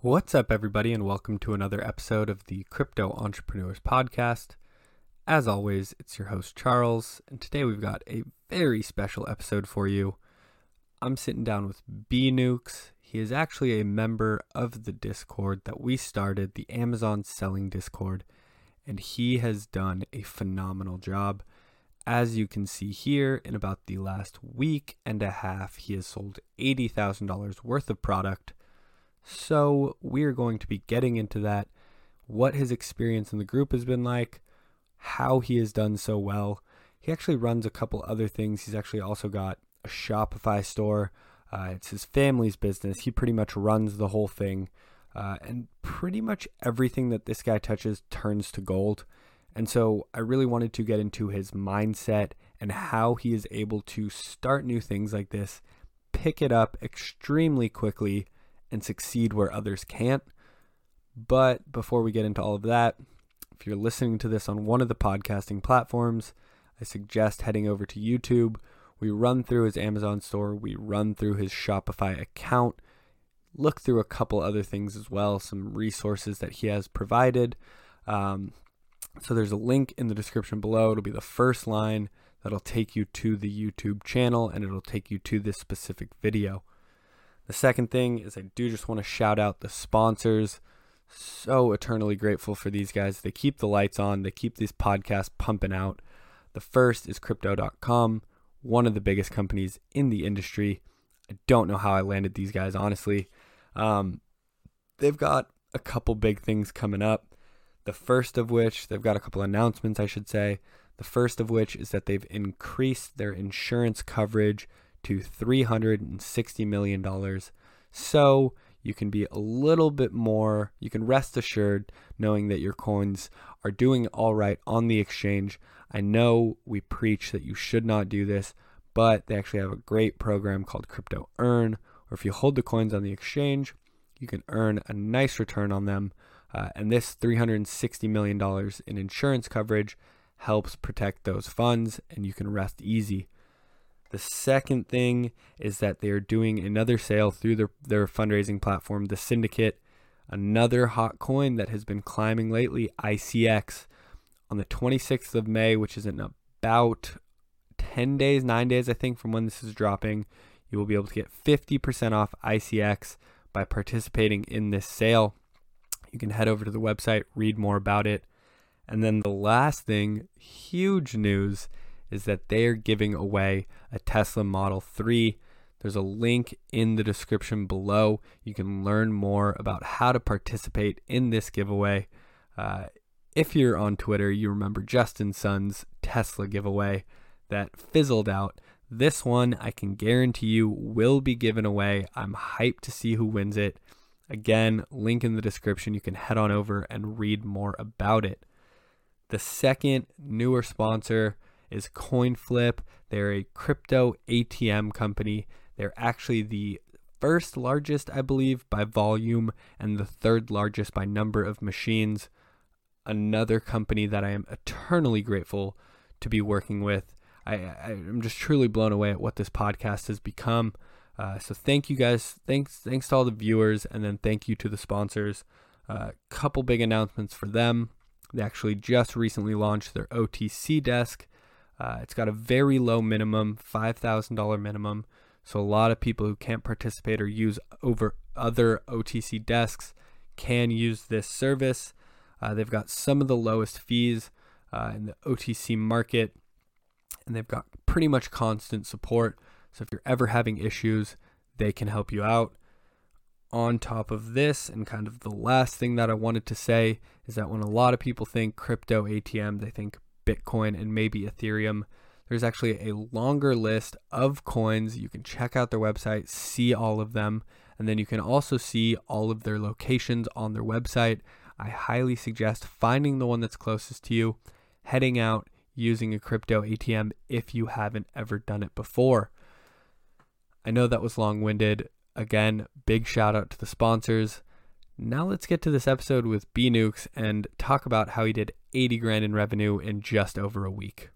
What's up, everybody, and welcome to another episode of the Crypto Entrepreneurs Podcast. As always, it's your host, Charles, and today we've got a very special episode for you. I'm sitting down with B Nukes. He is actually a member of the Discord that we started, the Amazon Selling Discord, and he has done a phenomenal job. As you can see here, in about the last week and a half, he has sold $80,000 worth of product so we're going to be getting into that, what his experience in the group has been like, how he has done so well. He actually runs a couple other things. He's actually also got a Shopify store. Uh, it's his family's business. He pretty much runs the whole thing. Uh, and pretty much everything that this guy touches turns to gold. And so I really wanted to get into his mindset and how he is able to start new things like this, pick it up extremely quickly, and succeed where others can't. But before we get into all of that, if you're listening to this on one of the podcasting platforms, I suggest heading over to YouTube. We run through his Amazon store, we run through his Shopify account, look through a couple other things as well, some resources that he has provided. Um, so there's a link in the description below. It'll be the first line that'll take you to the YouTube channel and it'll take you to this specific video. The second thing is I do just want to shout out the sponsors. So eternally grateful for these guys. They keep the lights on, they keep these podcasts pumping out. The first is crypto.com, one of the biggest companies in the industry. I don't know how I landed these guys, honestly. Um, they've got a couple big things coming up. The first of which, they've got a couple announcements, I should say. The first of which is that they've increased their insurance coverage to $360 million. So you can be a little bit more, you can rest assured knowing that your coins are doing all right on the exchange. I know we preach that you should not do this, but they actually have a great program called Crypto Earn, or if you hold the coins on the exchange, you can earn a nice return on them. Uh, and this $360 million in insurance coverage helps protect those funds, and you can rest easy. The second thing is that they are doing another sale through their, their fundraising platform, the Syndicate, another hot coin that has been climbing lately, ICX. On the 26th of May, which is in about 10 days, 9 days, I think, from when this is dropping, you will be able to get 50% off ICX by participating in this sale. You can head over to the website, read more about it. And then the last thing, huge news, is that they are giving away a Tesla Model 3. There's a link in the description below. You can learn more about how to participate in this giveaway. Uh, if you're on Twitter, you remember Justin Sun's Tesla giveaway that fizzled out. This one, I can guarantee you, will be given away. I'm hyped to see who wins it. Again, link in the description. You can head on over and read more about it. The second newer sponsor is CoinFlip. They're a crypto ATM company. They're actually the first largest, I believe, by volume and the third largest by number of machines. Another company that I am eternally grateful to be working with. I, I am just truly blown away at what this podcast has become. Uh, so thank you guys. Thanks thanks to all the viewers, and then thank you to the sponsors. A uh, couple big announcements for them. They actually just recently launched their OTC desk. Uh, it's got a very low minimum, $5,000 minimum. So a lot of people who can't participate or use over other OTC desks can use this service. Uh, they've got some of the lowest fees uh, in the OTC market, and they've got pretty much constant support. So if you're ever having issues, they can help you out. On top of this, and kind of the last thing that I wanted to say is that when a lot of people think crypto ATM, they think Bitcoin and maybe Ethereum. There's actually a longer list of coins. You can check out their website, see all of them, and then you can also see all of their locations on their website. I highly suggest finding the one that's closest to you, heading out, using a crypto ATM if you haven't ever done it before. I know that was long winded. Again, big shout out to the sponsors. Now let's get to this episode with B Nukes and talk about how he did 80 grand in revenue in just over a week.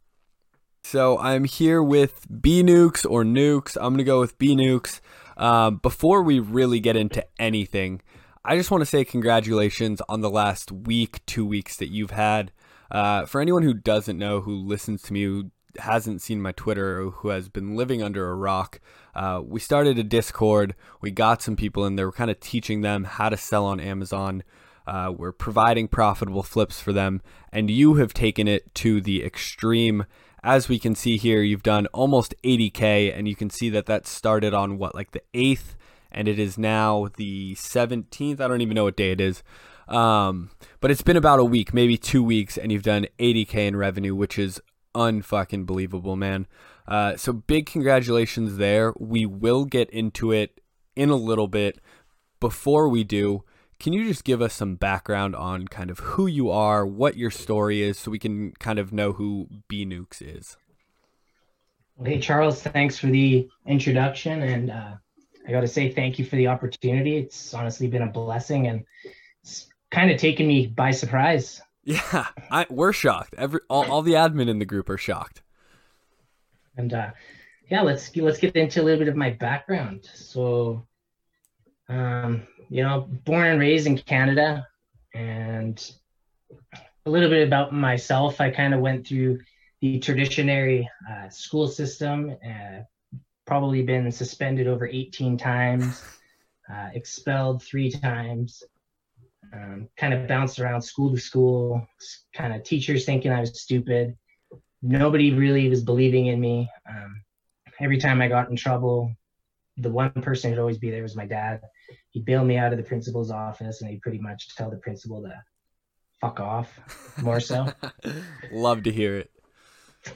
So I'm here with B Nukes or Nukes. I'm gonna go with B Nukes. Um, before we really get into anything, I just want to say congratulations on the last week, two weeks that you've had. Uh, for anyone who doesn't know, who listens to me, who hasn't seen my Twitter, or who has been living under a rock, uh, we started a Discord. We got some people in there. We're kind of teaching them how to sell on Amazon. Uh, we're providing profitable flips for them, and you have taken it to the extreme. As we can see here, you've done almost 80k, and you can see that that started on what, like the 8th, and it is now the 17th. I don't even know what day it is. Um, but it's been about a week, maybe two weeks, and you've done 80k in revenue, which is unfucking believable, man. Uh, so big congratulations there. We will get into it in a little bit. Before we do, can you just give us some background on kind of who you are, what your story is, so we can kind of know who B Nukes is? Hey, Charles, thanks for the introduction. And uh, I got to say thank you for the opportunity. It's honestly been a blessing and it's kind of taken me by surprise. Yeah, I, we're shocked. Every all, all the admin in the group are shocked. And uh, yeah, let's let's get into a little bit of my background. So, um, you know, born and raised in Canada, and a little bit about myself. I kind of went through the traditionary uh, school system, uh, probably been suspended over 18 times, uh, expelled three times, um, kind of bounced around school to school, kind of teachers thinking I was stupid. Nobody really was believing in me. Um, every time I got in trouble, the one person who'd always be there was my dad he'd bail me out of the principal's office and he'd pretty much tell the principal to fuck off more so. Love to hear it.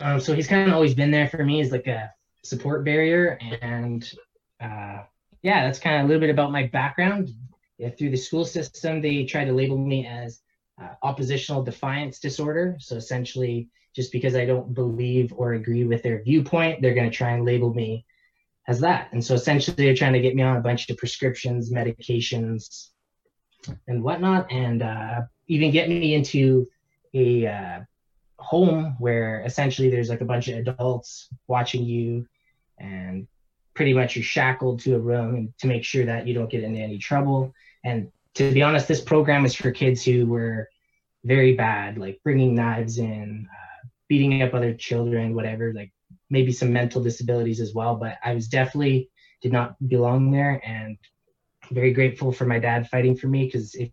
Um, so he's kind of always been there for me as like a support barrier. And uh, yeah, that's kind of a little bit about my background. Yeah, through the school system, they try to label me as uh, oppositional defiance disorder. So essentially, just because I don't believe or agree with their viewpoint, they're going to try and label me as that. And so essentially, they're trying to get me on a bunch of prescriptions, medications, and whatnot, and uh, even get me into a uh, home where essentially there's like a bunch of adults watching you, and pretty much you're shackled to a room to make sure that you don't get into any trouble. And to be honest, this program is for kids who were very bad, like bringing knives in, uh, beating up other children, whatever, like maybe some mental disabilities as well. But I was definitely did not belong there, and very grateful for my dad fighting for me because if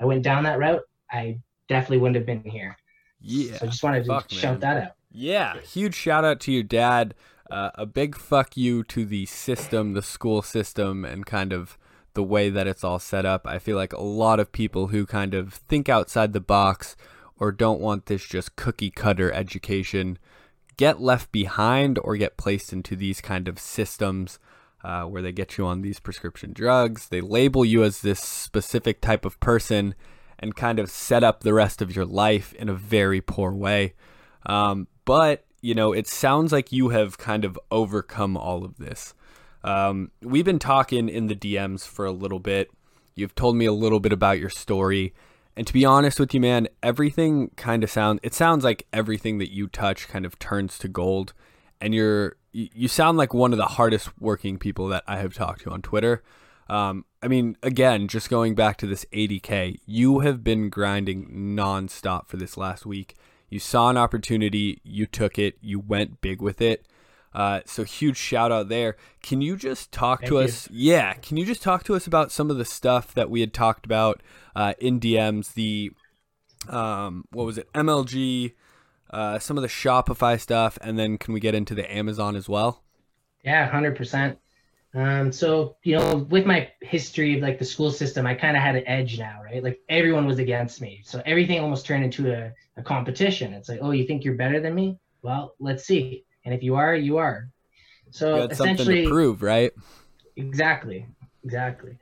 I went down that route, I definitely wouldn't have been here. Yeah. So I just wanted to fuck, shout man. that out. Yeah, huge shout out to your dad. Uh, a big fuck you to the system, the school system, and kind of the way that it's all set up. I feel like a lot of people who kind of think outside the box or don't want this just cookie cutter education get left behind or get placed into these kind of systems uh, where they get you on these prescription drugs. They label you as this specific type of person and kind of set up the rest of your life in a very poor way. Um, but, you know, it sounds like you have kind of overcome all of this. Um, we've been talking in the DMs for a little bit. You've told me a little bit about your story. And to be honest with you, man, everything kind of sounds it sounds like everything that you touch kind of turns to gold. And you're you sound like one of the hardest working people that I have talked to on Twitter. Um, I mean, again, just going back to this 80k, you have been grinding nonstop for this last week. You saw an opportunity, you took it, you went big with it. Uh, so huge shout out there. Can you just talk Thank to you. us? Yeah, can you just talk to us about some of the stuff that we had talked about uh, in DMs? The um, what was it? MLG, uh, some of the Shopify stuff, and then can we get into the Amazon as well? Yeah, hundred percent. Um, so you know, with my history of like the school system, I kind of had an edge now, right? Like everyone was against me, so everything almost turned into a, a competition. It's like, oh, you think you're better than me? Well, let's see and if you are, you are. So you essentially, prove, right? Exactly, exactly.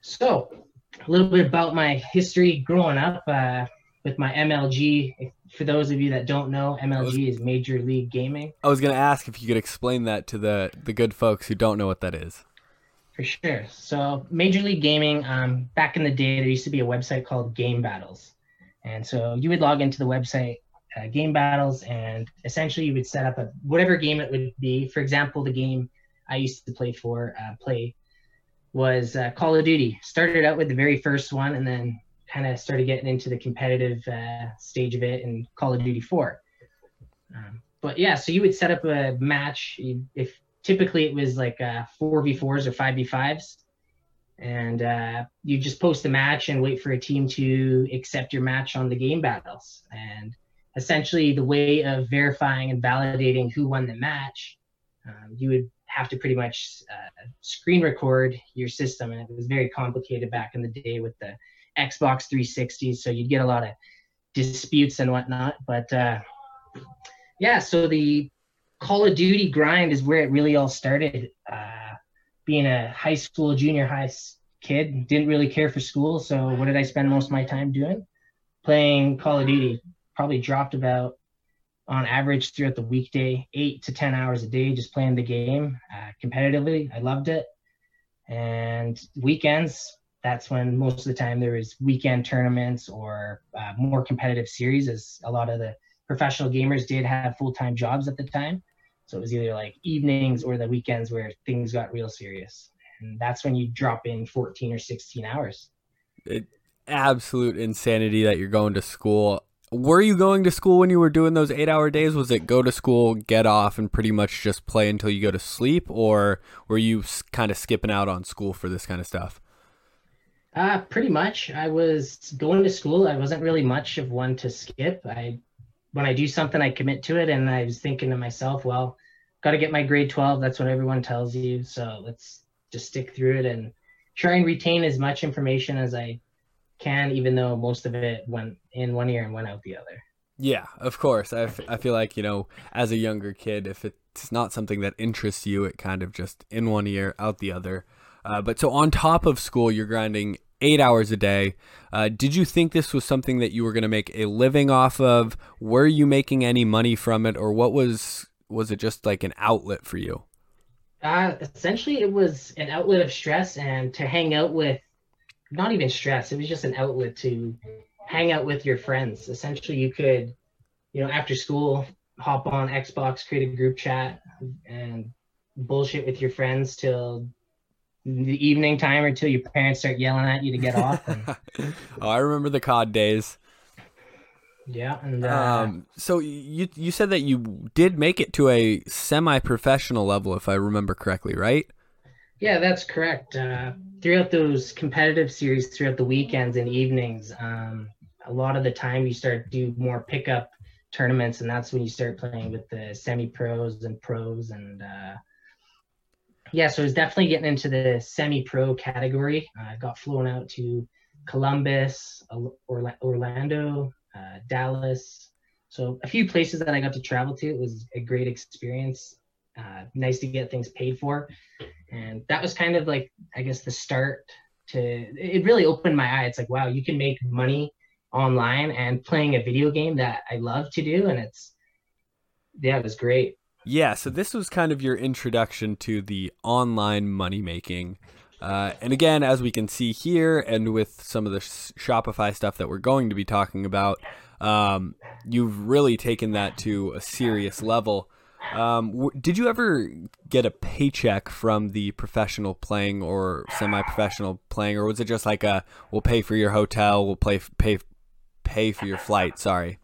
So a little bit about my history growing up uh, with my MLG. For those of you that don't know, MLG was, is Major League Gaming. I was going to ask if you could explain that to the the good folks who don't know what that is. For sure. So Major League Gaming, um, back in the day, there used to be a website called Game Battles, and so you would log into the website uh, game battles, and essentially you would set up a whatever game it would be. For example, the game I used to play for uh, play was uh, Call of Duty. Started out with the very first one, and then kind of started getting into the competitive uh, stage of it in Call of Duty 4. Um, but yeah, so you would set up a match. If typically it was like uh, 4v4s or 5v5s, and uh, you just post a match and wait for a team to accept your match on the game battles. And essentially, the way of verifying and validating who won the match, um, you would have to pretty much uh, screen record your system, and it was very complicated back in the day with the Xbox 360. So you'd get a lot of disputes and whatnot. But uh, yeah, so the Call of Duty grind is where it really all started. Uh, being a high school, junior high kid, didn't really care for school. So what did I spend most of my time doing? Playing Call of Duty. Probably dropped about on average throughout the weekday, eight to 10 hours a day, just playing the game uh, competitively. I loved it. And weekends, that's when most of the time there was weekend tournaments or uh, more competitive series, as a lot of the professional gamers did have full time jobs at the time. So it was either like evenings or the weekends where things got real serious. And that's when you drop in 14 or 16 hours. It, absolute insanity that you're going to school. Were you going to school when you were doing those eight hour days? Was it go to school, get off, and pretty much just play until you go to sleep? Or were you kind of skipping out on school for this kind of stuff? Uh, pretty much. I was going to school. I wasn't really much of one to skip. I when I do something, I commit to it. And I was thinking to myself, well, got to get my grade 12. That's what everyone tells you. So let's just stick through it and try and retain as much information as I can, even though most of it went in one ear and went out the other. Yeah, of course. I, f- I feel like, you know, as a younger kid, if it's not something that interests you, it kind of just in one ear, out the other. Uh, but so on top of school, you're grinding eight hours a day. Uh, did you think this was something that you were going to make a living off of? Were you making any money from it, or what was was it just like an outlet for you? Uh, essentially, it was an outlet of stress and to hang out with, not even stress. It was just an outlet to hang out with your friends. Essentially, you could, you know, after school, hop on Xbox, create a group chat, and bullshit with your friends till the evening time or till your parents start yelling at you to get off. And... oh, I remember the COD days. Yeah, and uh... um, so you you said that you did make it to a semi-professional level, if I remember correctly, right? Yeah, that's correct. Uh, throughout those competitive series, throughout the weekends and evenings, um, a lot of the time you start do more pickup tournaments, and that's when you start playing with the semi-pros and pros and uh, yeah, so I was definitely getting into the semi-pro category. I got flown out to Columbus, Orlando, uh, Dallas. So a few places that I got to travel to. It was a great experience. Uh, nice to get things paid for, and that was kind of like I guess the start to. It really opened my eye. It's like wow, you can make money online and playing a video game that I love to do, and it's yeah, it was great. Yeah, so this was kind of your introduction to the online money making. Uh, and again, as we can see here, and with some of the Shopify stuff that we're going to be talking about, um, you've really taken that to a serious level. Um, w- did you ever get a paycheck from the professional playing or semi-professional playing, or was it just like a "we'll pay for your hotel, we'll pay pay pay for your flight"? Sorry.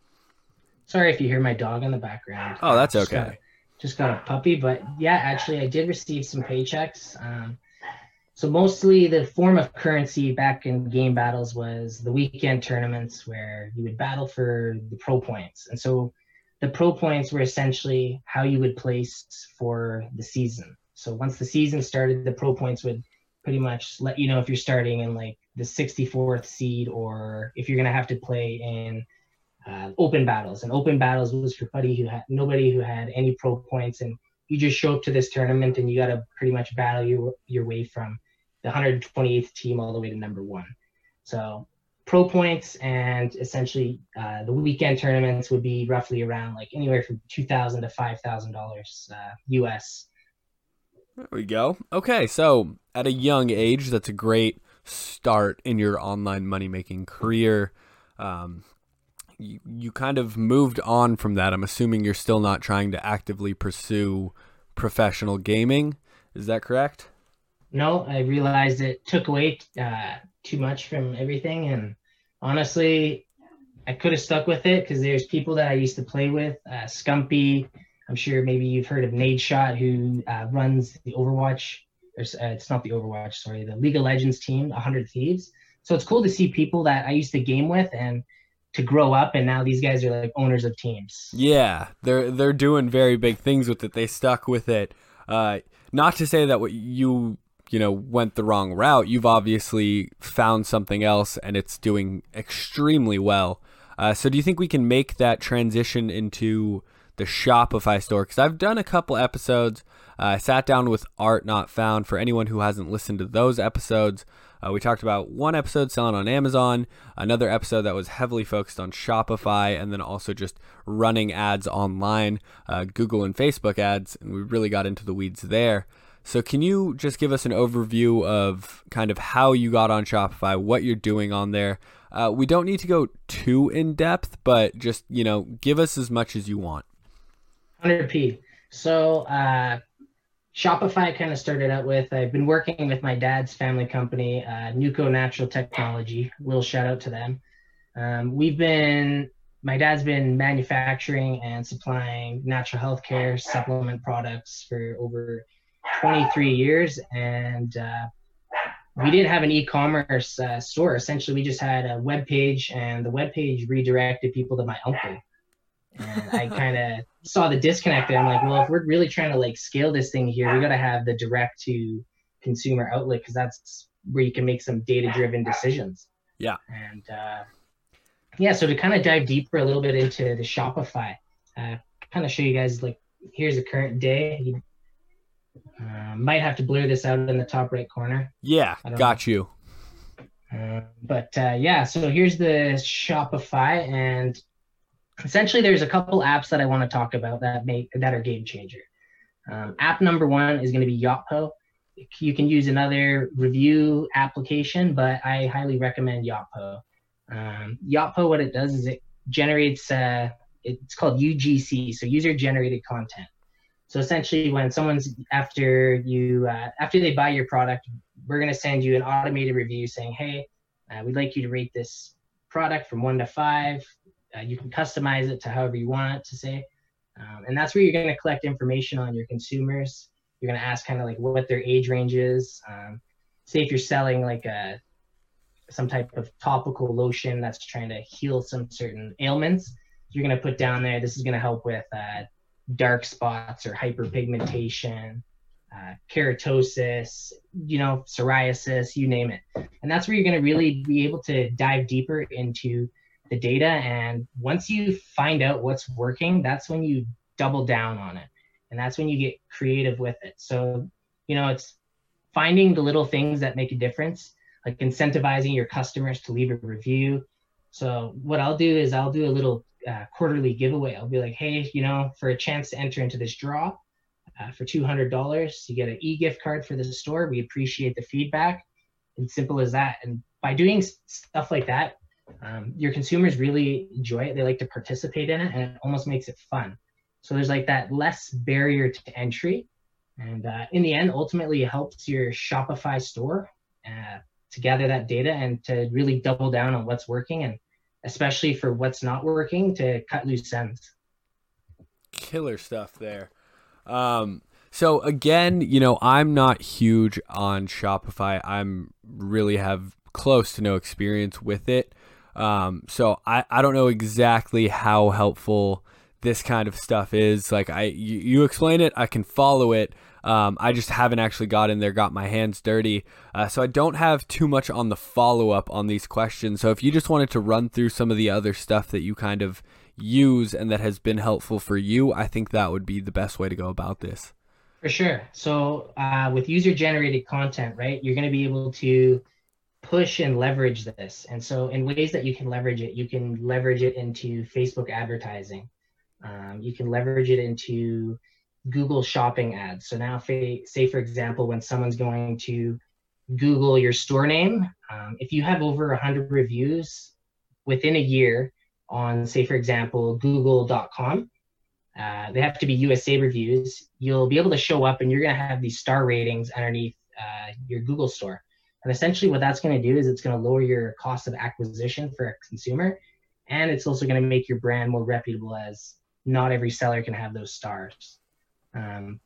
Sorry if you hear my dog in the background. Oh, that's okay just got a puppy. But yeah, actually, I did receive some paychecks. Um, so mostly the form of currency back in game battles was the weekend tournaments where you would battle for the pro points. And so the pro points were essentially how you would place for the season. So once the season started, the pro points would pretty much let you know if you're starting in like the 64th seed or if you're going to have to play in uh, open battles. And open battles was for buddy who had nobody who had any pro points, and you just show up to this tournament and you got to pretty much battle your your way from the 128th team all the way to number one. So pro points and essentially uh, the weekend tournaments would be roughly around like anywhere from two thousand to five thousand uh, dollars US. There we go. Okay, so at a young age, that's a great start in your online money making career. Um, you, you kind of moved on from that. I'm assuming you're still not trying to actively pursue professional gaming. Is that correct? no, I realized it took away uh, too much from everything. And honestly, I could have stuck with it because there's people that I used to play with, uh, Scumpy. I'm sure maybe you've heard of Nadeshot, who uh, runs the Overwatch. Or, uh, it's not the Overwatch, sorry, the League of Legends team, 100 Thieves. So it's cool to see people that I used to game with and to grow up and now these guys are like owners of teams. Yeah, they're they're doing very big things with it. They stuck with it. Uh, not to say that what you you know went the wrong route. You've obviously found something else and it's doing extremely well. Uh, so do you think we can make that transition into the Shopify store? Because I've done a couple episodes. Uh, I sat down with Art Not Found. For anyone who hasn't listened to those episodes, uh, we talked about one episode selling on Amazon, another episode that was heavily focused on Shopify, and then also just running ads online, uh, Google and Facebook ads, and we really got into the weeds there. So, can you just give us an overview of kind of how you got on Shopify, what you're doing on there? Uh, we don't need to go too in depth, but just you know, give us as much as you want. 100p. So, uh, Shopify kind of started out with I've been working with my dad's family company, uh, Nuco Natural Technology. Little shout out to them. Um, we've been my dad's been manufacturing and supplying natural healthcare supplement products for over 23 years, and uh, we didn't have an e-commerce uh, store. Essentially, we just had a web page, and the web page redirected people to my uncle. And I kind of saw the disconnect there. I'm like, well, if we're really trying to like scale this thing here, we got to have the direct to consumer outlet because that's where you can make some data driven decisions. Yeah. And uh, yeah, so to kind of dive deeper a little bit into the Shopify, uh, kind of show you guys like here's the current day. You uh, might have to blur this out in the top right corner. Yeah, got know. you. Uh, but uh, yeah, so here's the Shopify, and essentially there's a couple apps that I want to talk about that make that are game changer. Um, app number one is going to be Yotpo. You can use another review application, but I highly recommend Yotpo. Um, Yotpo, what it does is it generates, uh, it's called UGC, so user generated content. So essentially, when someone's after you uh, after they buy your product, we're going to send you an automated review saying, "Hey, uh, we'd like you to rate this product from one to five. Uh, you can customize it to however you want it to say. Um, and that's where you're going to collect information on your consumers. You're going to ask kind of like what their age range is. Um, say if you're selling like a some type of topical lotion that's trying to heal some certain ailments, you're going to put down there. This is going to help with uh, dark spots or hyperpigmentation, uh, keratosis, you know, psoriasis, you name it. And that's where you're going to really be able to dive deeper into the data. And once you find out what's working, that's when you double down on it. And that's when you get creative with it. So, you know, it's finding the little things that make a difference, like incentivizing your customers to leave a review. So, what I'll do is I'll do a little uh, quarterly giveaway. I'll be like, hey, you know, for a chance to enter into this draw uh, for $200, you get an e gift card for the store. We appreciate the feedback. And simple as that. And by doing stuff like that, um, your consumers really enjoy it. They like to participate in it, and it almost makes it fun. So there's like that less barrier to entry, and uh, in the end, ultimately, it helps your Shopify store uh, to gather that data and to really double down on what's working, and especially for what's not working, to cut loose ends. Killer stuff there. Um, so again, you know, I'm not huge on Shopify. I'm really have close to no experience with it. Um, so I, I don't know exactly how helpful this kind of stuff is. Like I, you, you explain it, I can follow it. Um, I just haven't actually got in there, got my hands dirty. Uh, so I don't have too much on the follow up on these questions. So if you just wanted to run through some of the other stuff that you kind of use and that has been helpful for you, I think that would be the best way to go about this. For sure. So uh, with user generated content, right, you're going to be able to push and leverage this. And so, in ways that you can leverage it, you can leverage it into Facebook advertising. Um, you can leverage it into Google shopping ads. So now, say for example, when someone's going to Google your store name, um, if you have over 100 reviews within a year on, say for example, Google.com, uh, they have to be USA reviews. You'll be able to show up, and you're going to have these star ratings underneath uh, your Google store. And essentially, what that's going to do is it's going to lower your cost of acquisition for a consumer, and it's also going to make your brand more reputable as not every seller can have those stars. Um,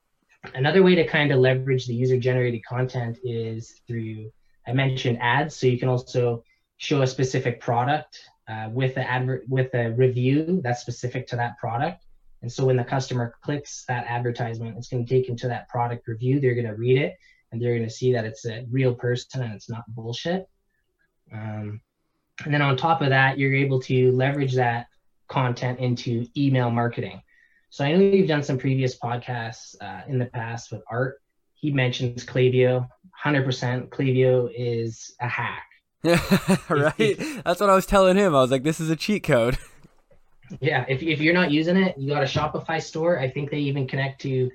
another way to kind of leverage the user generated content is through I mentioned ads, so you can also show a specific product uh, with the advert with a review that's specific to that product. And so when the customer clicks that advertisement, it's going to take them to that product review. They're going to read it and they're going to see that it's a real person and it's not bullshit. Um, and then on top of that, you're able to leverage that content into email marketing. So I know you've done some previous podcasts uh, in the past with Art. He mentions Klaviyo. 100% Klaviyo is a hack. right. That's what I was telling him. I was like, this is a cheat code. Yeah. If, if you're not using it, you got a Shopify store. I think they even connect to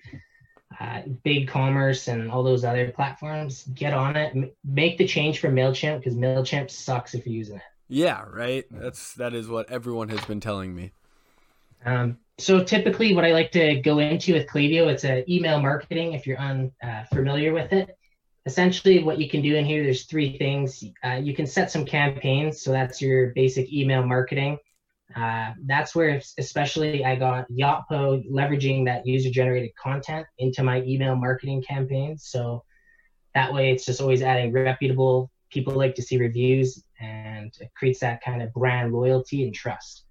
uh, BigCommerce and all those other platforms. Get on it. M- make the change for MailChimp because MailChimp sucks if you're using it. Yeah, right. That's that is what everyone has been telling me. Um, so typically, what I like to go into with Klaviyo, it's a email marketing. If you're unfamiliar uh, with it, essentially what you can do in here, there's three things. Uh, you can set some campaigns. So that's your basic email marketing. Uh, that's where especially I got Yotpo leveraging that user generated content into my email marketing campaigns. So that way it's just always adding reputable people like to see reviews and it creates that kind of brand loyalty and trust.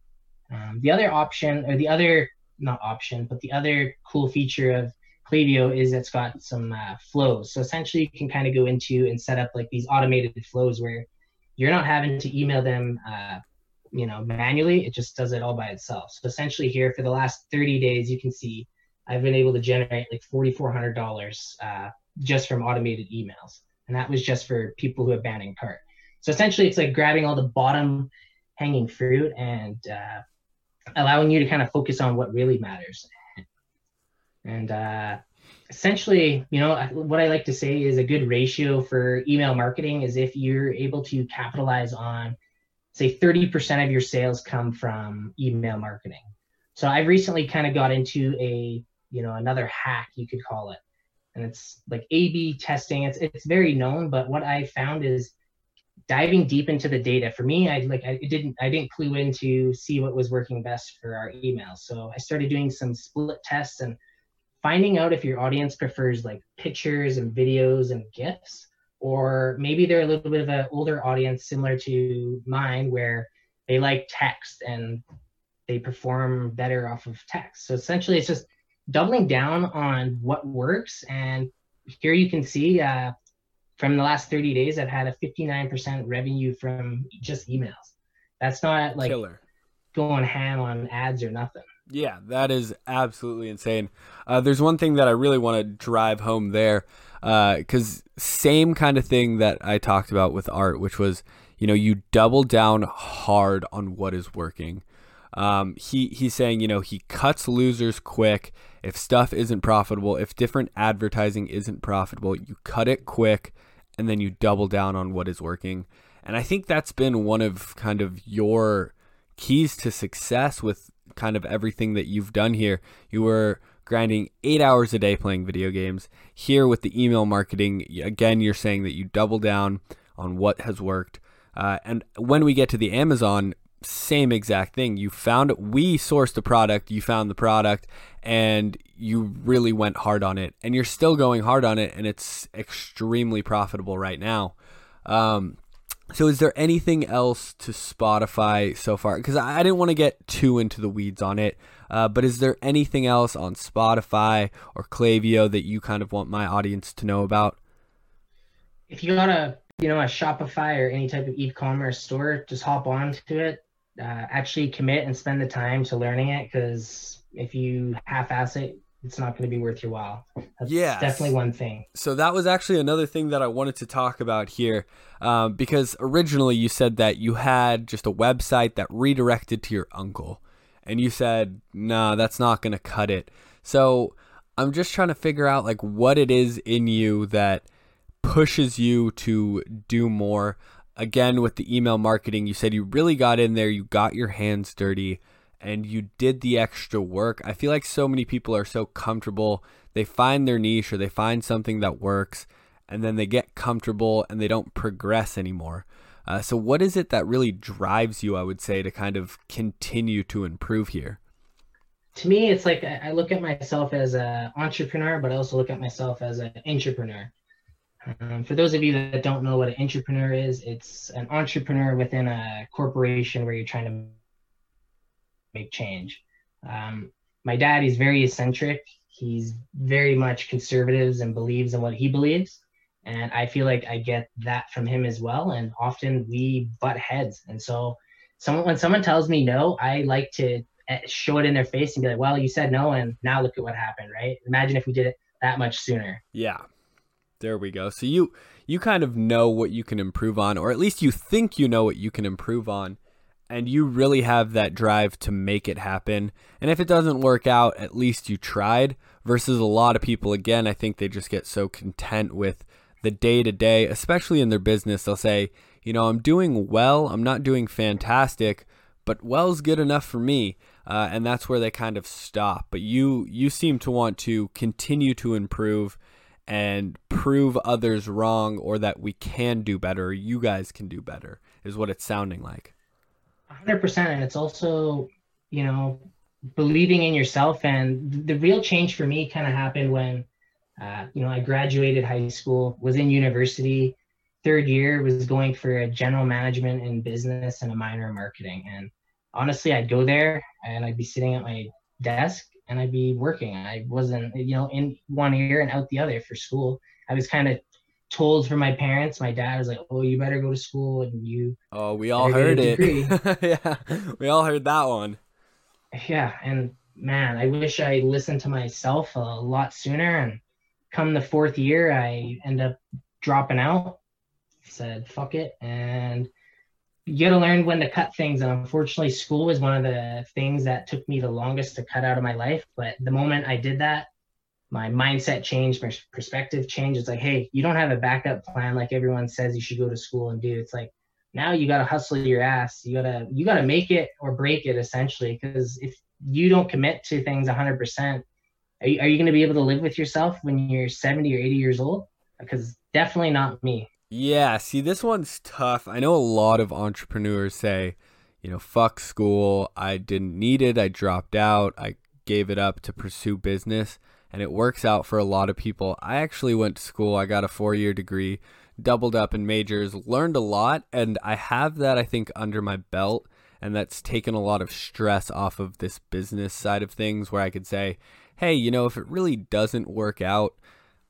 Um, the other option or the other not option, but the other cool feature of Klaviyo is it's got some uh, flows. So essentially, you can kind of go into and set up like these automated flows where you're not having to email them, uh, you know, manually. It just does it all by itself. So essentially, here for the last 30 days, you can see I've been able to generate like $4,400 uh, just from automated emails, and that was just for people who abandoned cart. So essentially, it's like grabbing all the bottom hanging fruit and uh, allowing you to kind of focus on what really matters. And uh, essentially, you know, what I like to say is a good ratio for email marketing is if you're able to capitalize on, say, 30% of your sales come from email marketing. So I've recently kind of got into a, you know, another hack you could call it, and it's like A/B testing. It's it's very known, but what I found is diving deep into the data for me i like i didn't i didn't clue in to see what was working best for our emails so i started doing some split tests and finding out if your audience prefers like pictures and videos and gifs or maybe they're a little bit of an older audience similar to mine where they like text and they perform better off of text. So essentially it's just doubling down on what works. And here you can see uh, from the last 30 days, I've had a 59% revenue from just emails. That's not like Killer. going ham on ads or nothing. Yeah, that is absolutely insane. Uh, there's one thing that I really want to drive home there, because uh, same kind of thing that I talked about with art, which was, you know, you double down hard on what is working. Um, he he's saying, you know, he cuts losers quick. If stuff isn't profitable, if different advertising isn't profitable, you cut it quick and then you double down on what is working. And I think that's been one of kind of your keys to success with kind of everything that you've done here. You were grinding eight hours a day playing video games. Here with the email marketing, again, you're saying that you double down on what has worked. Uh, and when we get to the Amazon, same exact thing. You found we sourced the product, you found the product, and you really went hard on it, and you're still going hard on it, and it's extremely profitable right now. Um, so, is there anything else to Shopify so far? Because I didn't want to get too into the weeds on it, uh, but is there anything else on Shopify or Klaviyo that you kind of want my audience to know about? If you got a you know a Shopify or any type of e-commerce store, just hop on to it. Uh, actually commit and spend the time to learning it because if you half-ass it, it's not going to be worth your while. That's yeah, definitely one thing. So that was actually another thing that I wanted to talk about here, um, because originally you said that you had just a website that redirected to your uncle, and you said, "Nah, that's not going to cut it." So I'm just trying to figure out like what it is in you that pushes you to do more. Again, with the email marketing, you said you really got in there, you got your hands dirty and you did the extra work. I feel like so many people are so comfortable. They find their niche or they find something that works and then they get comfortable and they don't progress anymore. Uh, so, what is it that really drives you, I would say, to kind of continue to improve here? To me, it's like I look at myself as an entrepreneur, but I also look at myself as an intrapreneur. Um, for those of you that don't know what an intrapreneur is, it's an intrapreneur within a corporation where you're trying to make change. Um, my dad, is very eccentric. He's very much conservative and believes in what he believes. And I feel like I get that from him as well. And often we butt heads. And so someone, when someone tells me no, I like to eh, show it in their face and be like, well, you said no. And now look at what happened, right? Imagine if we did it that much sooner. Yeah. There we go. So you you kind of know what you can improve on or at least you think you know what you can improve on and you really have that drive to make it happen. And if it doesn't work out, at least you tried versus a lot of people again, I think they just get so content with the day to day, especially in their business. They'll say, you know, I'm doing well, I'm not doing fantastic, but well's good enough for me. Uh, and that's where they kind of stop. But you you seem to want to continue to improve and prove others wrong or that we can do better, you guys can do better, is what it's sounding like. 100%. And it's also, you know, believing in yourself. And the real change for me kind of happened when, uh, you know, I graduated high school, was in university, third year, was going for a general management in business and a minor in marketing. And honestly, I'd go there and I'd be sitting at my desk and I'd be working. I wasn't, you know, in one ear and out the other for school. I was kind of told from my parents. My dad was like, "Oh, you better go to school and you." Oh, we all heard it. yeah, we all heard that one. Yeah, and man, I wish I listened to myself a lot sooner. And come the fourth year, I end up dropping out. Said fuck it, and you got to learn when to cut things. And unfortunately, school was one of the things that took me the longest to cut out of my life. But the moment I did that, my mindset changed, my perspective changed. It's like, hey, you don't have a backup plan like everyone says you should go to school and do. It's like now you got to hustle your ass. You gotta you gotta make it or break it essentially. Because if you don't commit to things 100, percent are you, are you going to be able to live with yourself when you're 70 or 80 years old? Because definitely not me. Yeah, see, this one's tough. I know a lot of entrepreneurs say, you know, fuck school. I didn't need it. I dropped out. I gave it up to pursue business. And it works out for a lot of people. I actually went to school. I got a four year degree, doubled up in majors, learned a lot. And I have that, I think, under my belt. And that's taken a lot of stress off of this business side of things where I could say, hey, you know, if it really doesn't work out,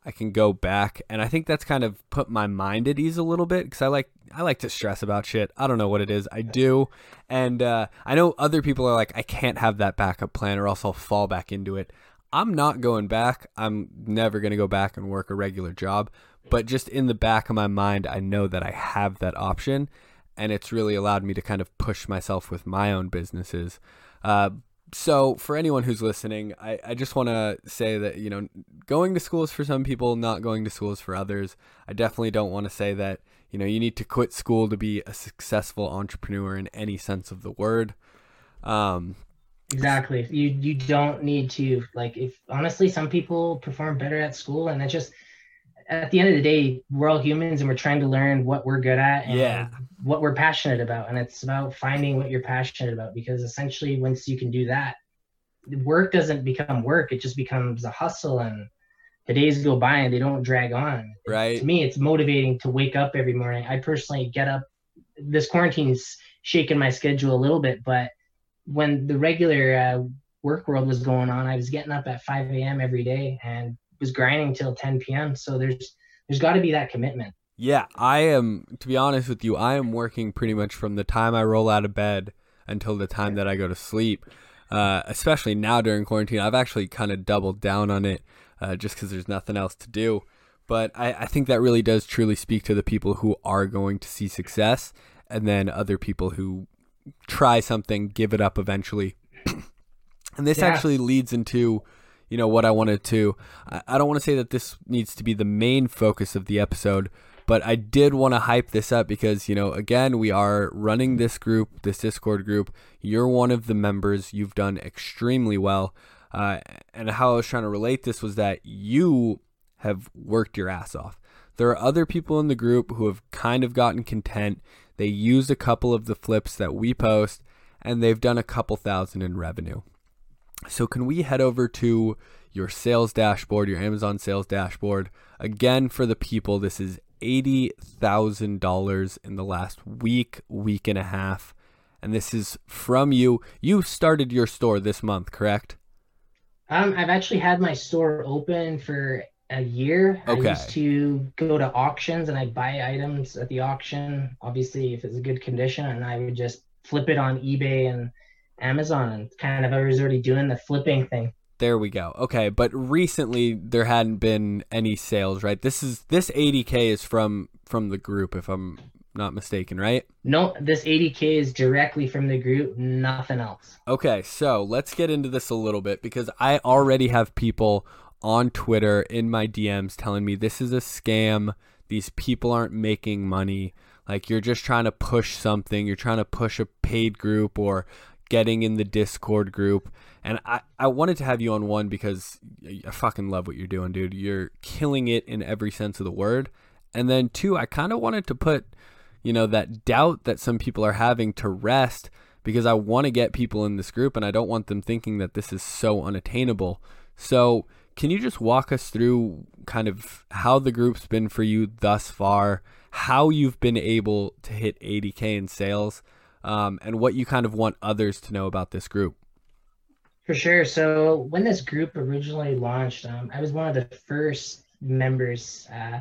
I can go back and I think that's kind of put my mind at ease a little bit because I like I like to stress about shit. I don't know what it is. I do. And uh, I know other people are like, I can't have that backup plan or else I'll fall back into it. I'm not going back. I'm never going to go back and work a regular job. But just in the back of my mind, I know that I have that option. And it's really allowed me to kind of push myself with my own businesses. Uh, so for anyone who's listening, I, I just want to say that, you know, going to schools for some people, not going to schools for others. I definitely don't want to say that, you know, you need to quit school to be a successful entrepreneur in any sense of the word. Um, exactly. You, you don't need to like, if honestly, some people perform better at school and that's just, at the end of the day, we're all humans and we're trying to learn what we're good at and yeah. what we're passionate about. And it's about finding what you're passionate about because essentially, once you can do that, work doesn't become work, it just becomes a hustle. And the days go by and they don't drag on. Right. To me, it's motivating to wake up every morning. I personally get up, this quarantine's shaking my schedule a little bit, but when the regular uh, work world was going on, I was getting up at 5 a.m. every day and was grinding till 10 p.m. So there's there's got to be that commitment. Yeah, I am. To be honest with you, I am working pretty much from the time I roll out of bed until the time that I go to sleep. Uh, especially now during quarantine, I've actually kind of doubled down on it uh, just because there's nothing else to do. But I, I think that really does truly speak to the people who are going to see success, and then other people who try something, give it up eventually. and this yeah. actually leads into you know what I wanted to. I, I don't want to say that this needs to be the main focus of the episode, but I did want to hype this up because you know again we are running this group, this Discord group. You're one of the members. You've done extremely well, uh, and how I was trying to relate this was that you have worked your ass off. There are other people in the group who have kind of gotten content. They use a couple of the flips that we post and they've done a couple thousand in revenue. So, can we head over to your sales dashboard, your Amazon sales dashboard? Again, for the people, this is $80,000 in the last week, week and a half. And this is from you. You started your store this month, correct? Um, I've actually had my store open for a year. Okay. I used to go to auctions and I'd buy items at the auction, obviously if it's a good condition, and I would just flip it on eBay and Amazon and kind of I was already doing the flipping thing. There we go. Okay, but recently there hadn't been any sales, right? This is this 80k is from from the group if I'm not mistaken, right? No, this 80k is directly from the group, nothing else. Okay, so let's get into this a little bit because I already have people on Twitter in my DMs telling me this is a scam. These people aren't making money. Like you're just trying to push something, you're trying to push a paid group or getting in the Discord group. And I, I wanted to have you on one because I fucking love what you're doing, dude. You're killing it in every sense of the word. And then two, I kind of wanted to put, you know, that doubt that some people are having to rest because I want to get people in this group and I don't want them thinking that this is so unattainable. So, can you just walk us through kind of how the group's been for you thus far, how you've been able to hit 80K in sales, um, and what you kind of want others to know about this group? For sure. So when this group originally launched, um, I was one of the first members. Uh,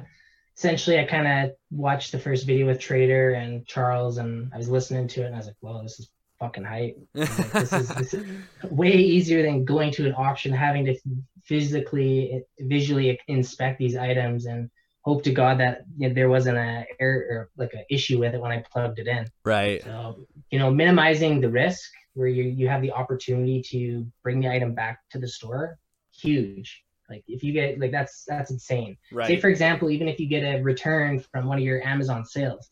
essentially, I kind of watched the first video with Trader and Charles, and I was listening to it, and I was like, "Well, this is fucking hype. Like, this, is, this is way easier than going to an auction, having to physically, visually inspect these items, and hope to God that you know, there wasn't a error or like an issue with it when I plugged it in. Right. So you know, minimizing the risk where you you have the opportunity to bring the item back to the store, huge. Like if you get like that's that's insane. Right. Say for example, even if you get a return from one of your Amazon sales,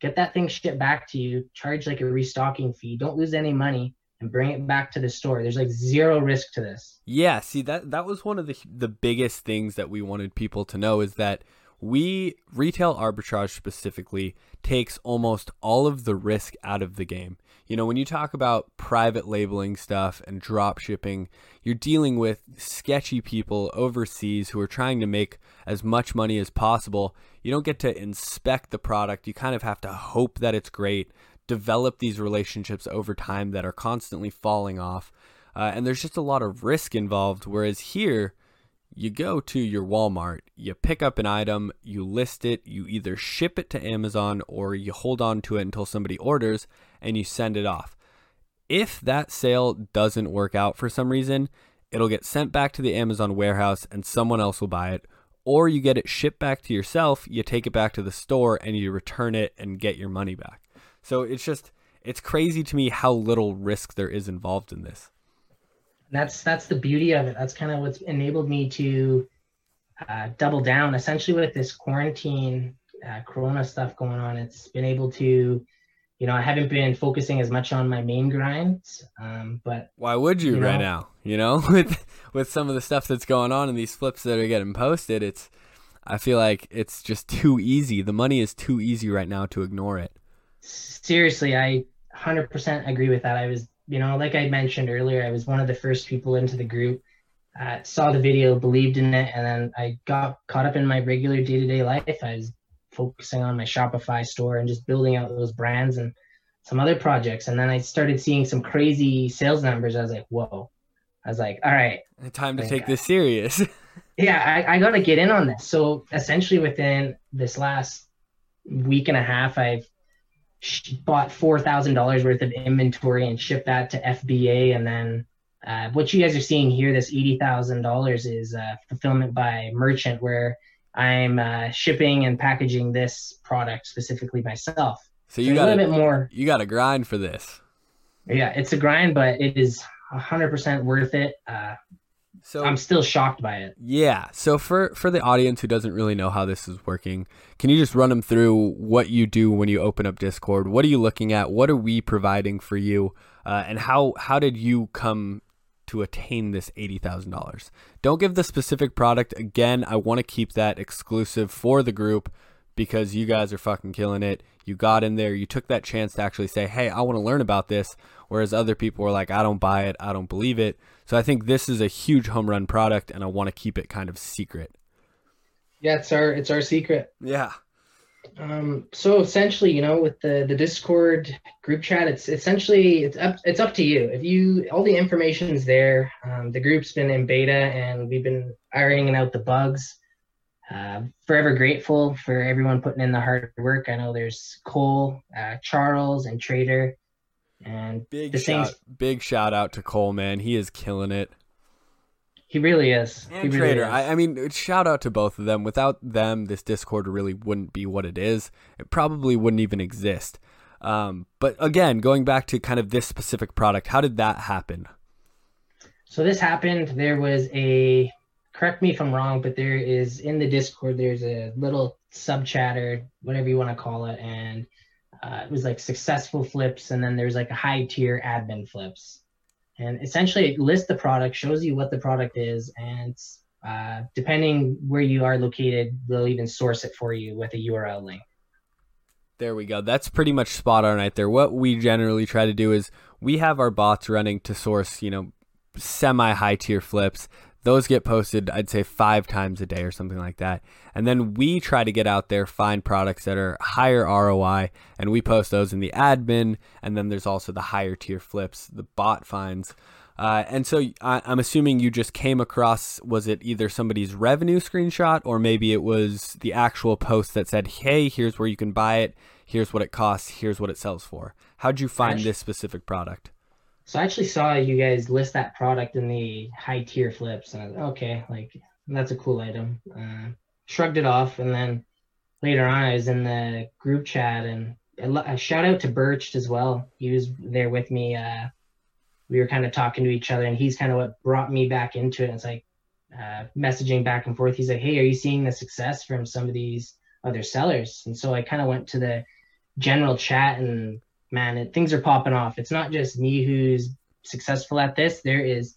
get that thing shipped back to you, charge like a restocking fee, don't lose any money, and bring it back to the store. There's like zero risk to this. Yeah, see that that was one of the the biggest things that we wanted people to know is that we retail arbitrage specifically takes almost all of the risk out of the game. You know, when you talk about private labeling stuff and drop shipping, you're dealing with sketchy people overseas who are trying to make as much money as possible. You don't get to inspect the product. You kind of have to hope that it's great, develop these relationships over time that are constantly falling off. Uh, and there's just a lot of risk involved. Whereas here, you go to your Walmart, you pick up an item, you list it, you either ship it to Amazon or you hold on to it until somebody orders and you send it off. If that sale doesn't work out for some reason, it'll get sent back to the Amazon warehouse and someone else will buy it. Or you get it shipped back to yourself, you take it back to the store and you return it and get your money back. So it's just, it's crazy to me how little risk there is involved in this that's that's the beauty of it. That's kind of what's enabled me to uh, double down. Essentially, with this quarantine, uh, Corona stuff going on, it's been able to, you know, I haven't been focusing as much on my main grinds. Um, but why would you, you right know, now? You know, with with some of the stuff that's going on and these flips that are getting posted, it's I feel like it's just too easy. The money is too easy right now to ignore it. Seriously, I 100% agree with that. I was you know, like I mentioned earlier, I was one of the first people into the group. Uh, saw the video, believed in it, and then I got caught up in my regular day to day life. I was focusing on my Shopify store and just building out those brands and some other projects. And then I started seeing some crazy sales numbers. I was like, whoa. I was like, all right. Time to like, take this serious. yeah, I, I got to get in on this. So essentially, within this last week and a half, I've bought four thousand dollars worth of inventory and shipped that to FBA, and then uh, what you guys are seeing here, this eighty thousand dollars, is uh, fulfillment by merchant, where I'm uh, shipping and packaging this product specifically myself. So you got a little bit more. You got a grind for this. Yeah, it's a grind, but it is hundred percent worth it. So I'm still shocked by it. Yeah. So for for the audience who doesn't really know how this is working, can you just run them through what you do when you open up Discord? What are you looking at? What are we providing for you? Uh, and how how did you come to attain this $80,000? Don't give the specific product. Again, I want to keep that exclusive for the group because you guys are fucking killing it. You got in there, you took that chance to actually say, hey, I want to learn about this. Whereas other people were like, I don't buy it, I don't believe it. So I think this is a huge home run product and I want to keep it kind of secret. Yeah, it's our it's our secret. Yeah. Um, so essentially, you know, with the the Discord group chat, it's essentially it's up it's up to you. If you all the information's there. Um, the group's been in beta and we've been ironing out the bugs. Uh, forever grateful for everyone putting in the hard work. I know there's Cole, uh, Charles, and Trader, and big the shout, big shout out to Cole, man. He is killing it. He really is. And he really Trader, is. I, I mean, shout out to both of them. Without them, this Discord really wouldn't be what it is. It probably wouldn't even exist. Um, but again, going back to kind of this specific product, how did that happen? So this happened. There was a correct me if I'm wrong, but there is in the Discord there's a little sub chatter, whatever you want to call it, and uh, it was like successful flips, and then there's like a high tier admin flips, and essentially it lists the product, shows you what the product is, and uh, depending where you are located, they'll even source it for you with a URL link. There we go. That's pretty much spot on right there. What we generally try to do is we have our bots running to source, you know, semi high tier flips. Those get posted, I'd say, five times a day or something like that. And then we try to get out there, find products that are higher ROI, and we post those in the admin. And then there's also the higher tier flips, the bot finds. Uh, and so I, I'm assuming you just came across, was it either somebody's revenue screenshot or maybe it was the actual post that said, hey, here's where you can buy it, here's what it costs, here's what it sells for. How'd you find Actually- this specific product? So I actually saw you guys list that product in the high tier flips, and I was like, okay, like that's a cool item. Uh, shrugged it off, and then later on, I was in the group chat, and a, a shout out to Birched as well. He was there with me. Uh, we were kind of talking to each other, and he's kind of what brought me back into it. It's like uh, messaging back and forth. He's like, "Hey, are you seeing the success from some of these other sellers?" And so I kind of went to the general chat and man, it, things are popping off. It's not just me who's successful at this. There is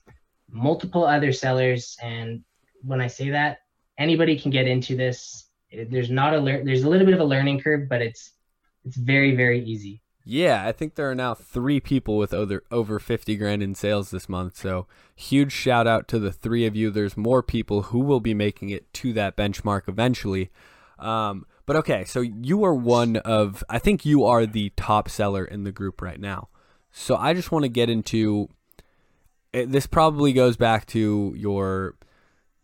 multiple other sellers, and when I say that, anybody can get into this. There's not a there's a little bit of a learning curve, but it's it's very very easy. Yeah, I think there are now three people with over over fifty grand in sales this month. So huge shout out to the three of you. There's more people who will be making it to that benchmark eventually. Um, but okay, so you are one of I think you are the top seller in the group right now. So I just want to get into this. Probably goes back to your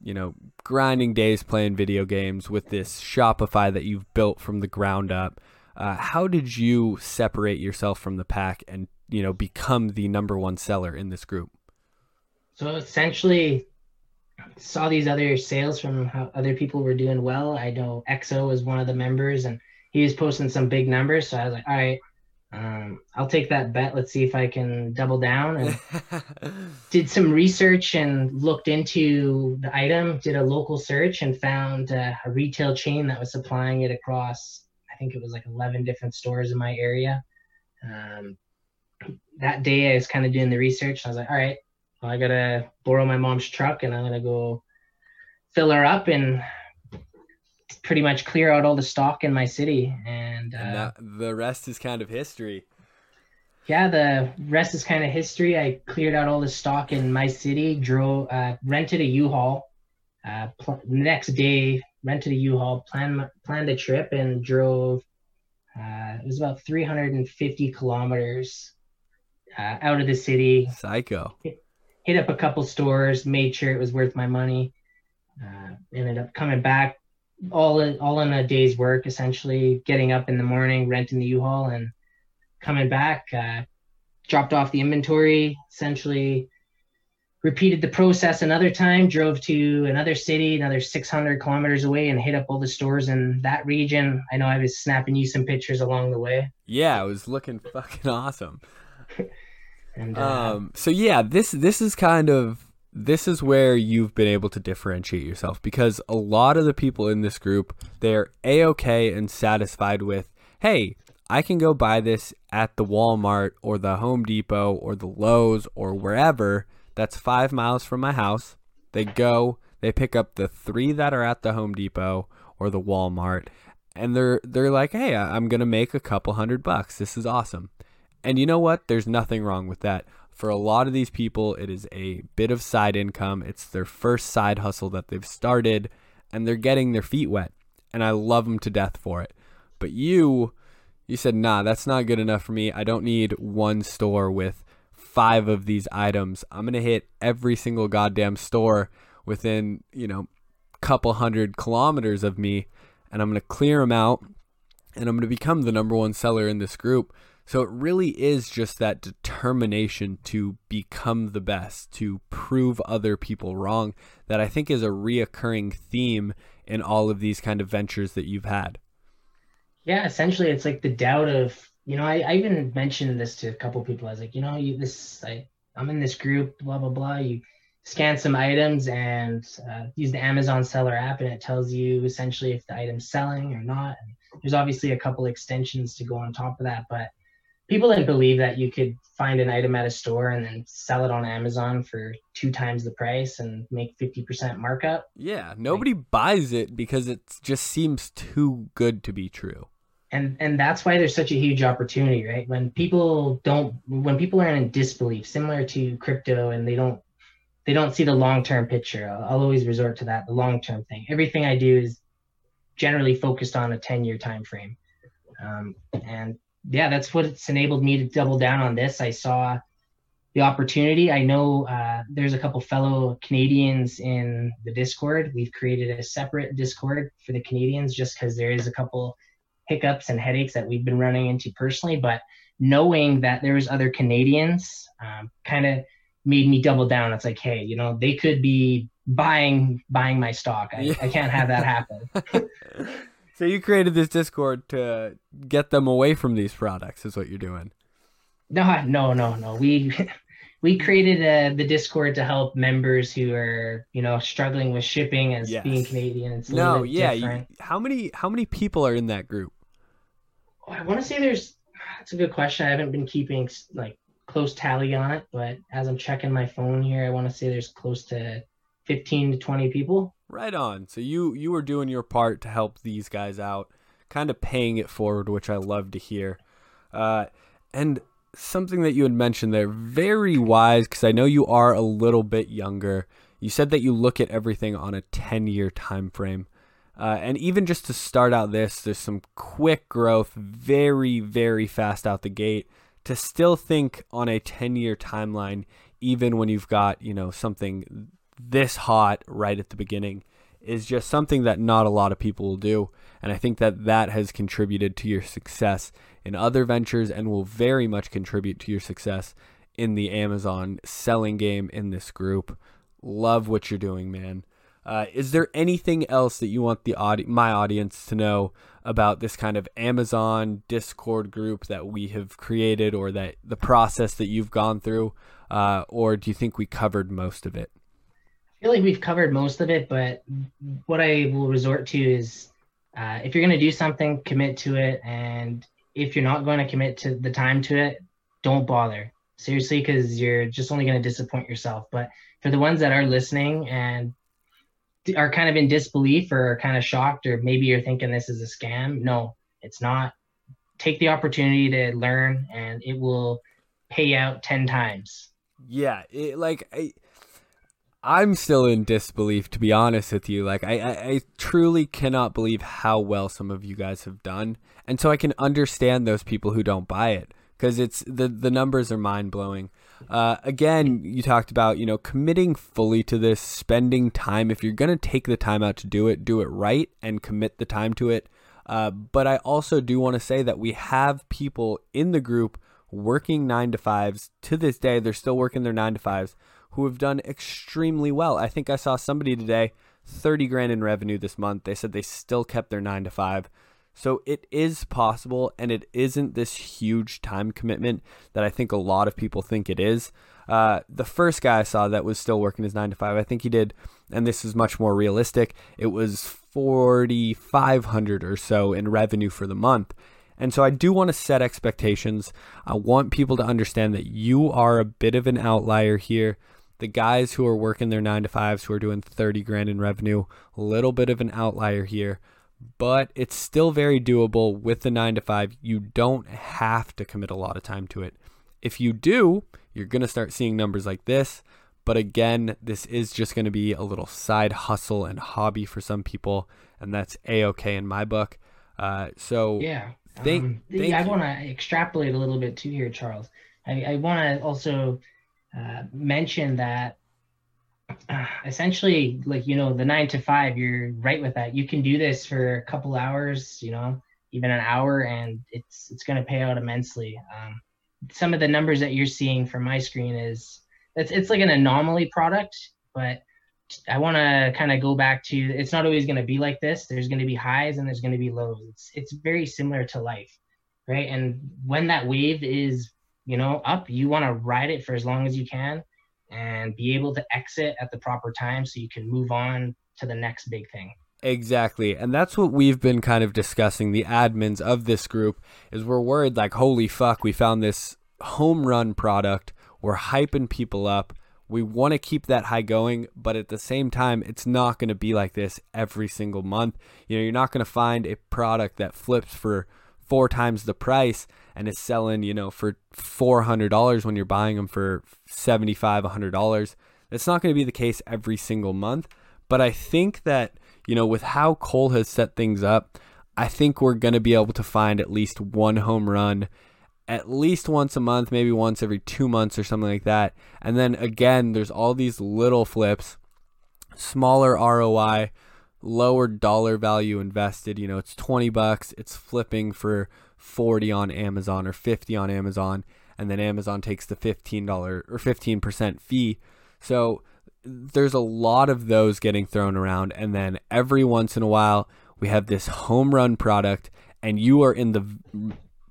you know grinding days playing video games with this Shopify that you've built from the ground up. Uh, how did you separate yourself from the pack and you know become the number one seller in this group? So essentially, saw these other sales from how other people were doing well. I know EXO was one of the members, and he was posting some big numbers. So I was like, all right, um, I'll take that bet. Let's see if I can double down. And did some research and looked into the item. Did a local search and found uh, a retail chain that was supplying it across. I think it was like 11 different stores in my area. Um, that day, I was kind of doing the research. I was like, all right, I gotta borrow my mom's truck and I'm gonna go fill her up and pretty much clear out all the stock in my city. And, uh, and that, the rest is kind of history. yeah, the rest is kind of history. I cleared out all the stock in my city, drove, uh, rented a U-Haul. Uh, pl- next day, rented a U-Haul, planned planned a trip, and drove. Uh, it was about 350 kilometers uh, out of the city. Psycho. Hit up a couple stores, made sure it was worth my money. Uh, ended up coming back all in, all in a day's work, essentially getting up in the morning, renting the U-Haul, and coming back. Uh, dropped off the inventory, essentially repeated the process another time, drove to another city, another 600 kilometers away, and hit up all the stores in that region. I know I was snapping you some pictures along the way. Yeah, it was looking fucking awesome. And uh, Um, so yeah, this this is kind of this is where you've been able to differentiate yourself because a lot of the people in this group they're a okay and satisfied with, hey, I can go buy this at the Walmart or the Home Depot or the Lowe's or wherever that's five miles from my house. They go, they pick up the three that are at the Home Depot or the Walmart, and they're they're like, hey, I'm gonna make a couple hundred bucks. This is awesome. And you know what? There's nothing wrong with that. For a lot of these people, it is a bit of side income. It's their first side hustle that they've started, and they're getting their feet wet. And I love them to death for it. But you, you said, nah, that's not good enough for me. I don't need one store with five of these items. I'm going to hit every single goddamn store within, you know, couple hundred kilometers of me and I'm going to clear them out and I'm going to become the number one seller in this group. So it really is just that determination to become the best, to prove other people wrong, that I think is a reoccurring theme in all of these kind of ventures that you've had. Yeah, essentially, it's like the doubt of you know. I, I even mentioned this to a couple people. I was like, you know, you this I I'm in this group, blah blah blah. You scan some items and uh, use the Amazon seller app, and it tells you essentially if the item's selling or not. And there's obviously a couple extensions to go on top of that, but people didn't believe that you could find an item at a store and then sell it on Amazon for two times the price and make 50% markup. Yeah, nobody like, buys it because it just seems too good to be true. And and that's why there's such a huge opportunity, right? When people don't when people are in disbelief, similar to crypto and they don't they don't see the long-term picture. I'll, I'll always resort to that, the long-term thing. Everything I do is generally focused on a 10-year time frame. Um, and yeah, that's what's enabled me to double down on this. I saw the opportunity. I know uh, there's a couple fellow Canadians in the Discord. We've created a separate Discord for the Canadians just because there is a couple hiccups and headaches that we've been running into personally. But knowing that there was other Canadians um, kind of made me double down. It's like, hey, you know, they could be buying buying my stock. I, yeah. I can't have that happen. So you created this Discord to get them away from these products, is what you're doing? No, no, no, no. We we created uh, the Discord to help members who are you know struggling with shipping as yes. being Canadian. It's no, yeah. You, how many how many people are in that group? Oh, I want to say there's. That's a good question. I haven't been keeping like close tally on it, but as I'm checking my phone here, I want to say there's close to 15 to 20 people. Right on. So you you were doing your part to help these guys out, kind of paying it forward, which I love to hear. Uh, and something that you had mentioned there, very wise, because I know you are a little bit younger. You said that you look at everything on a 10 year time frame. Uh, and even just to start out this, there's some quick growth, very, very fast out the gate. To still think on a 10 year timeline, even when you've got, you know, something this hot right at the beginning is just something that not a lot of people will do. And I think that that has contributed to your success in other ventures and will very much contribute to your success in the Amazon selling game in this group. Love what you're doing, man. Uh, is there anything else that you want the audi- my audience to know about this kind of Amazon Discord group that we have created, or that the process that you've gone through, uh, or do you think we covered most of it? Feel like we've covered most of it, but what I will resort to is uh, if you're going to do something, commit to it. And if you're not going to commit to the time to it, don't bother. Seriously, because you're just only going to disappoint yourself. But for the ones that are listening and are kind of in disbelief or are kind of shocked, or maybe you're thinking this is a scam, no, it's not. Take the opportunity to learn, and it will pay out 10 times. Yeah. It, like, I I'm still in disbelief, to be honest with you. Like, I, I, I, truly cannot believe how well some of you guys have done, and so I can understand those people who don't buy it because it's the the numbers are mind blowing. Uh, again, you talked about you know committing fully to this, spending time. If you're gonna take the time out to do it, do it right and commit the time to it. Uh, but I also do want to say that we have people in the group working nine to fives to this day. They're still working their nine to fives who have done extremely well. I think I saw somebody today, 30 grand in revenue this month. They said they still kept their 9 to 5. So it is possible and it isn't this huge time commitment that I think a lot of people think it is. Uh, the first guy I saw that was still working his 9 to 5, I think he did, and this is much more realistic, it was 4500 or so in revenue for the month. And so I do want to set expectations. I want people to understand that you are a bit of an outlier here the guys who are working their nine to fives who are doing 30 grand in revenue, a little bit of an outlier here, but it's still very doable with the nine to five. You don't have to commit a lot of time to it. If you do, you're going to start seeing numbers like this. But again, this is just going to be a little side hustle and hobby for some people, and that's a okay in my book. Uh, so yeah, thank, um, yeah, I want to extrapolate a little bit too here, Charles. I, I want to also uh, mention that uh, essentially, like you know, the nine to five, you're right with that. You can do this for a couple hours, you know, even an hour, and it's it's going to pay out immensely. Um, some of the numbers that you're seeing from my screen is it's it's like an anomaly product, but I want to kind of go back to it's not always going to be like this. There's going to be highs and there's going to be lows. It's it's very similar to life, right? And when that wave is you know up, you want to ride it for as long as you can and be able to exit at the proper time so you can move on to the next big thing. Exactly. And that's what we've been kind of discussing the admins of this group is we're worried like holy fuck we found this home run product. We're hyping people up. We want to keep that high going, but at the same time it's not going to be like this every single month. You know, you're not going to find a product that flips for four times the price and is selling, you know, for $400 when you're buying them for $75, $100. That's not going to be the case every single month. But I think that, you know, with how Cole has set things up, I think we're going to be able to find at least one home run at least once a month, maybe once every two months or something like that. And then again, there's all these little flips, smaller ROI, lower dollar value invested. You know, it's 20 bucks, it's flipping for 40 on Amazon or 50 on Amazon, and then Amazon takes the $15 or 15% fee. So there's a lot of those getting thrown around. And then every once in a while, we have this home run product, and you are in the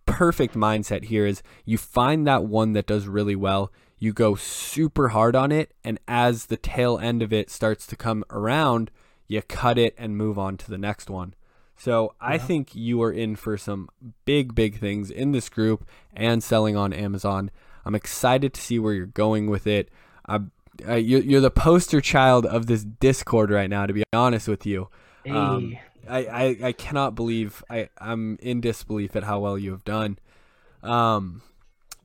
perfect mindset here is you find that one that does really well you go super hard on it and as the tail end of it starts to come around you cut it and move on to the next one so yeah. I think you are in for some big, big things in this group and selling on Amazon. I'm excited to see where you're going with it. Uh, you're, the poster child of this Discord right now, to be honest with you. Hey. Um, I, I, I cannot believe I, I'm in disbelief at how well you have done. Um,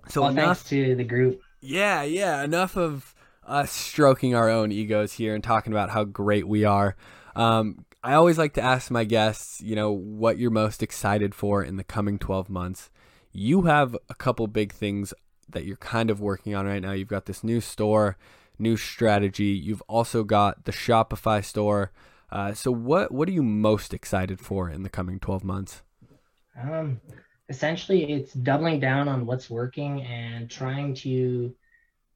so well, enough, thanks to the group. Yeah, yeah. Enough of us stroking our own egos here and talking about how great we are. Um, I always like to ask my guests, you know, what you're most excited for in the coming 12 months. You have a couple big things that you're kind of working on right now. You've got this new store, new strategy. You've also got the Shopify store. Uh, so what what are you most excited for in the coming 12 months? Um, essentially, it's doubling down on what's working and trying to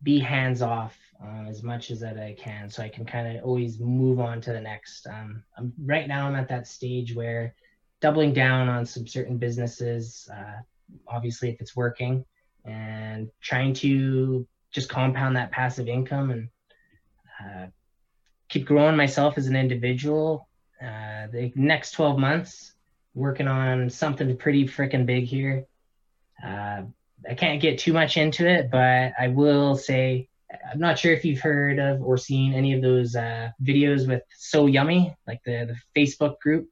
be hands off um, as much as that I can, so I can kind of always move on to the next. Um, I'm, right now, I'm at that stage where doubling down on some certain businesses, uh, obviously if it's working, and trying to just compound that passive income and uh, keep growing myself as an individual. Uh, the next 12 months, working on something pretty freaking big here. Uh, I can't get too much into it, but I will say I'm not sure if you've heard of or seen any of those uh, videos with So Yummy, like the, the Facebook group.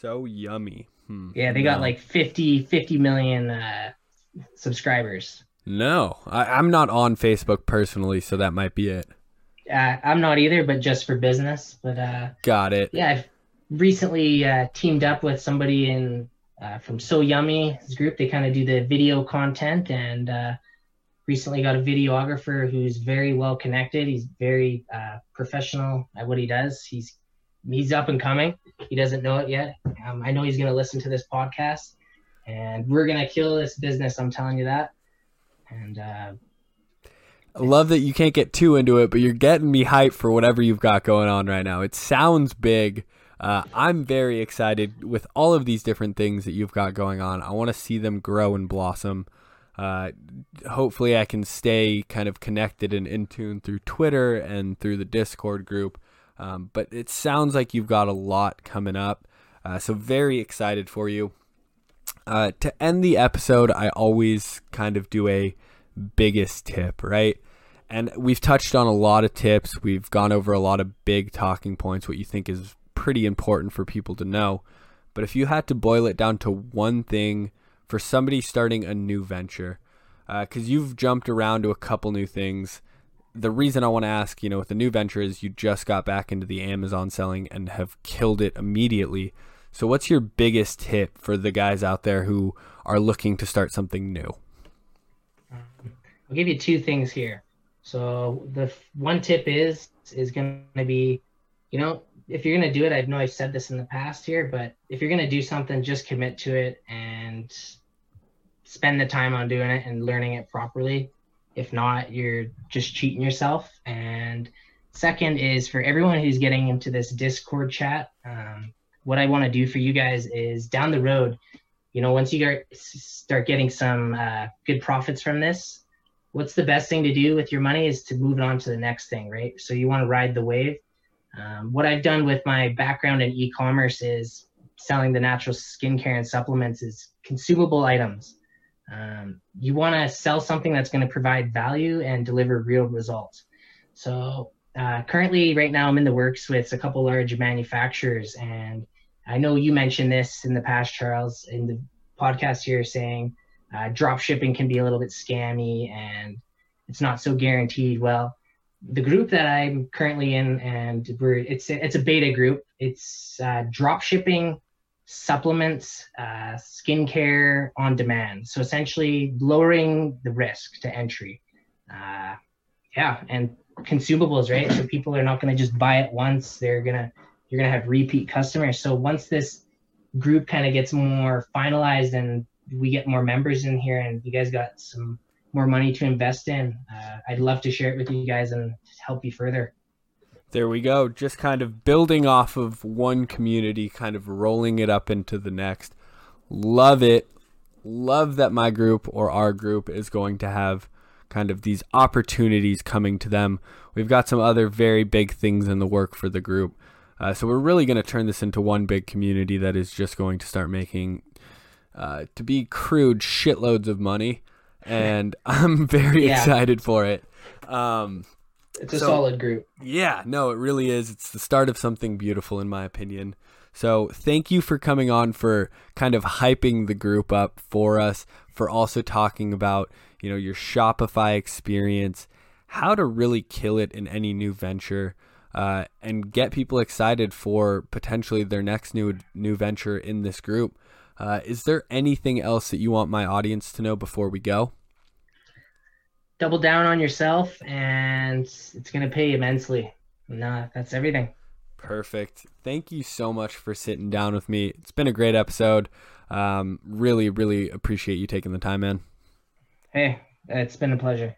So Yummy. Hmm. Yeah, they no. got like 50, 50 million uh, subscribers. No, I, am not on Facebook personally, so that might be it. Uh, I'm not either, but just for business. But uh, got it. Yeah, I've recently uh, teamed up with somebody in uh, from So Yummy group. They kind of do the video content, and uh, recently got a videographer who's very well connected. He's very uh, professional at what he does. He's he's up and coming. He doesn't know it yet. Um, I know he's going to listen to this podcast, and we're going to kill this business. I'm telling you that. And uh, I love that you can't get too into it, but you're getting me hyped for whatever you've got going on right now. It sounds big. Uh, I'm very excited with all of these different things that you've got going on. I want to see them grow and blossom. Uh, hopefully, I can stay kind of connected and in tune through Twitter and through the Discord group. Um, but it sounds like you've got a lot coming up. Uh, so, very excited for you. Uh, to end the episode, I always kind of do a biggest tip, right? and we've touched on a lot of tips. We've gone over a lot of big talking points, what you think is pretty important for people to know. But if you had to boil it down to one thing for somebody starting a new venture, because uh, you've jumped around to a couple new things, the reason I want to ask, you know, with the new venture is you just got back into the Amazon selling and have killed it immediately. So, what's your biggest tip for the guys out there who are looking to start something new? I'll give you two things here. So, the one tip is is going to be, you know, if you're going to do it, I know I've said this in the past here, but if you're going to do something, just commit to it and spend the time on doing it and learning it properly if not, you're just cheating yourself. And second is for everyone who's getting into this Discord chat, um, what I want to do for you guys is down the road, you know, once you start getting some uh, good profits from this, what's the best thing to do with your money is to move it on to the next thing, right? So you want to ride the wave. Um, what I've done with my background in e-commerce is selling the natural skincare and supplements is consumable items. Um, you want to sell something that's going to provide value and deliver real results. So uh, currently, right now, I'm in the works with a couple large manufacturers, and I know you mentioned this in the past, Charles, in the podcast here, saying uh, drop shipping can be a little bit scammy and it's not so guaranteed. Well, the group that I'm currently in, and we're it's it's a beta group. It's uh, drop shipping supplements, uh, skincare on demand. So essentially lowering the risk to entry. Uh, yeah, and consumables, right? So people are not going to just buy it once. They're gonna you're gonna have repeat customers. So once this group kind of gets more finalized and we get more members in here, and you guys got some more money to invest in, uh, I'd love to share it with you guys and help you further. There we go. Just kind of building off of one community, kind of rolling it up into the next. Love it. Love that my group or our group is going to have kind of these opportunities coming to them. We've got some other very big things in the work for the group. Uh, so we're really going to turn this into one big community that is just going to start making, uh, to be crude, shitloads of money. And I'm very yeah. excited for it. Um, it's a so, solid group. Yeah, no, it really is. It's the start of something beautiful, in my opinion. So thank you for coming on for kind of hyping the group up for us, for also talking about you know your Shopify experience, how to really kill it in any new venture. Uh, and get people excited for potentially their next new new venture in this group. Uh, is there anything else that you want my audience to know before we go? Double down on yourself and it's going to pay immensely. Nah, that's everything. Perfect. Thank you so much for sitting down with me. It's been a great episode. Um, really, really appreciate you taking the time, man. Hey, it's been a pleasure.